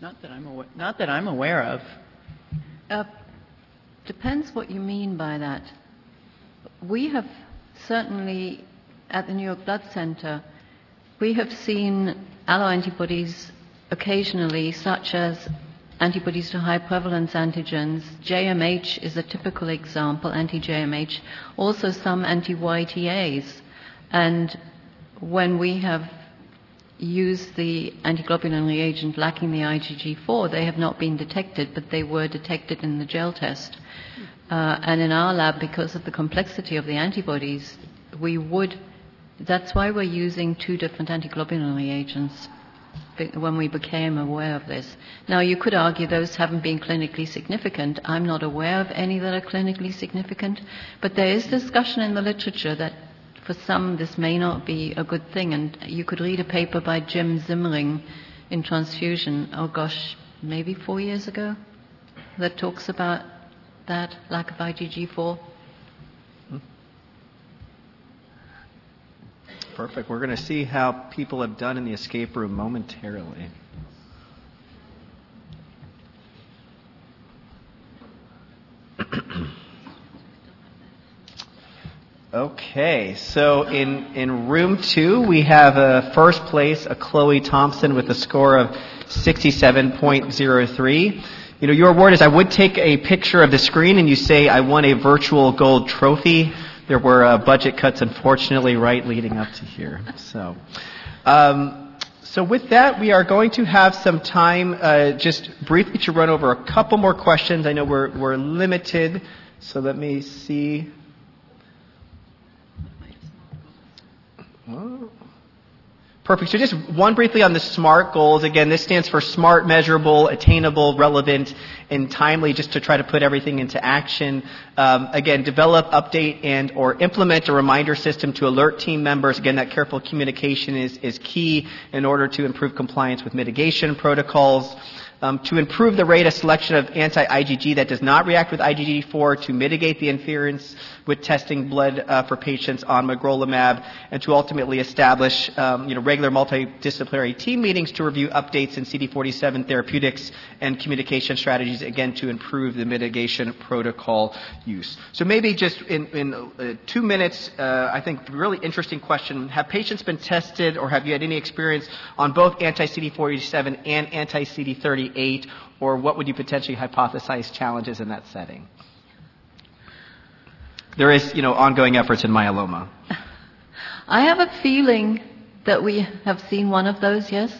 Not that I'm, awa- not that I'm aware of. Uh, depends what you mean by that. We have certainly, at the New York Blood Center, we have seen alloantibodies occasionally, such as antibodies to high prevalence antigens. JMH is a typical example, anti JMH. Also, some anti YTAs. And when we have used the antiglobulin reagent lacking the IgG4, they have not been detected, but they were detected in the gel test. Uh, and in our lab, because of the complexity of the antibodies, we would, that's why we're using two different antiglobulin reagents when we became aware of this. Now, you could argue those haven't been clinically significant. I'm not aware of any that are clinically significant, but there is discussion in the literature that for some this may not be a good thing. And you could read a paper by Jim Zimring in Transfusion, oh gosh, maybe four years ago, that talks about that lack of IgG4. Perfect. We're going to see how people have done in the escape room momentarily. okay, so in, in room two, we have a first place, a Chloe Thompson with a score of 67.03. You know, your award is I would take a picture of the screen and you say, I won a virtual gold trophy there were uh, budget cuts, unfortunately, right leading up to here. So, um, so with that, we are going to have some time uh, just briefly to run over a couple more questions. I know we're, we're limited, so let me see. Perfect. So just one briefly on the SMART goals. Again, this stands for smart, measurable, attainable, relevant, and timely, just to try to put everything into action. Um, again, develop, update, and or implement a reminder system to alert team members. Again, that careful communication is, is key in order to improve compliance with mitigation protocols um, to improve the rate of selection of anti-IgG that does not react with IgG4, to mitigate the interference with testing blood uh, for patients on magrolimab, and to ultimately establish um, you know, regular multidisciplinary team meetings to review updates in CD47 therapeutics and communication strategies, again, to improve the mitigation protocol use. So maybe just in, in uh, two minutes, uh, I think really interesting question. Have patients been tested or have you had any experience on both anti-CD47 and anti-CD38 eight, or what would you potentially hypothesize challenges in that setting? There is, you know, ongoing efforts in myeloma. I have a feeling that we have seen one of those, yes?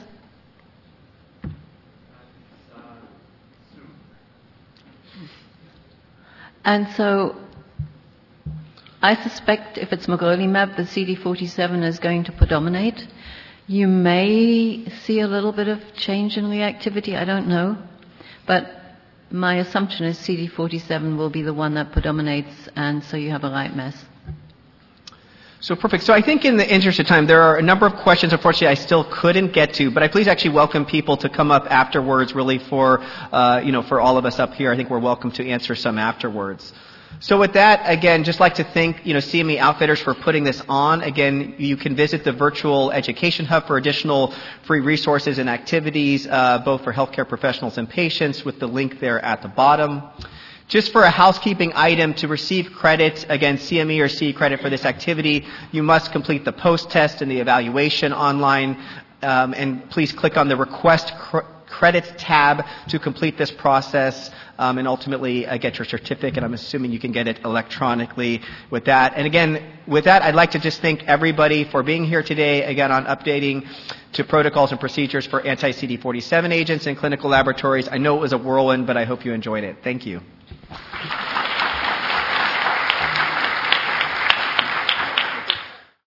And so I suspect if it's magrolimab, the CD47 is going to predominate. You may see a little bit of change in reactivity, I don't know. But my assumption is CD47 will be the one that predominates, and so you have a light mess. So perfect. So I think in the interest of time, there are a number of questions, unfortunately, I still couldn't get to, but I please actually welcome people to come up afterwards, really for, uh, you know, for all of us up here. I think we're welcome to answer some afterwards. So with that, again, just like to thank, you know, CME Outfitters for putting this on. Again, you can visit the virtual education hub for additional free resources and activities, uh, both for healthcare professionals and patients with the link there at the bottom. Just for a housekeeping item, to receive credit, again, CME or CE credit for this activity, you must complete the post test and the evaluation online. Um, and please click on the request cr- credits tab to complete this process um, and ultimately uh, get your certificate. I'm assuming you can get it electronically with that. And again, with that, I'd like to just thank everybody for being here today, again, on updating to protocols and procedures for anti-CD47 agents in clinical laboratories. I know it was a whirlwind, but I hope you enjoyed it. Thank you.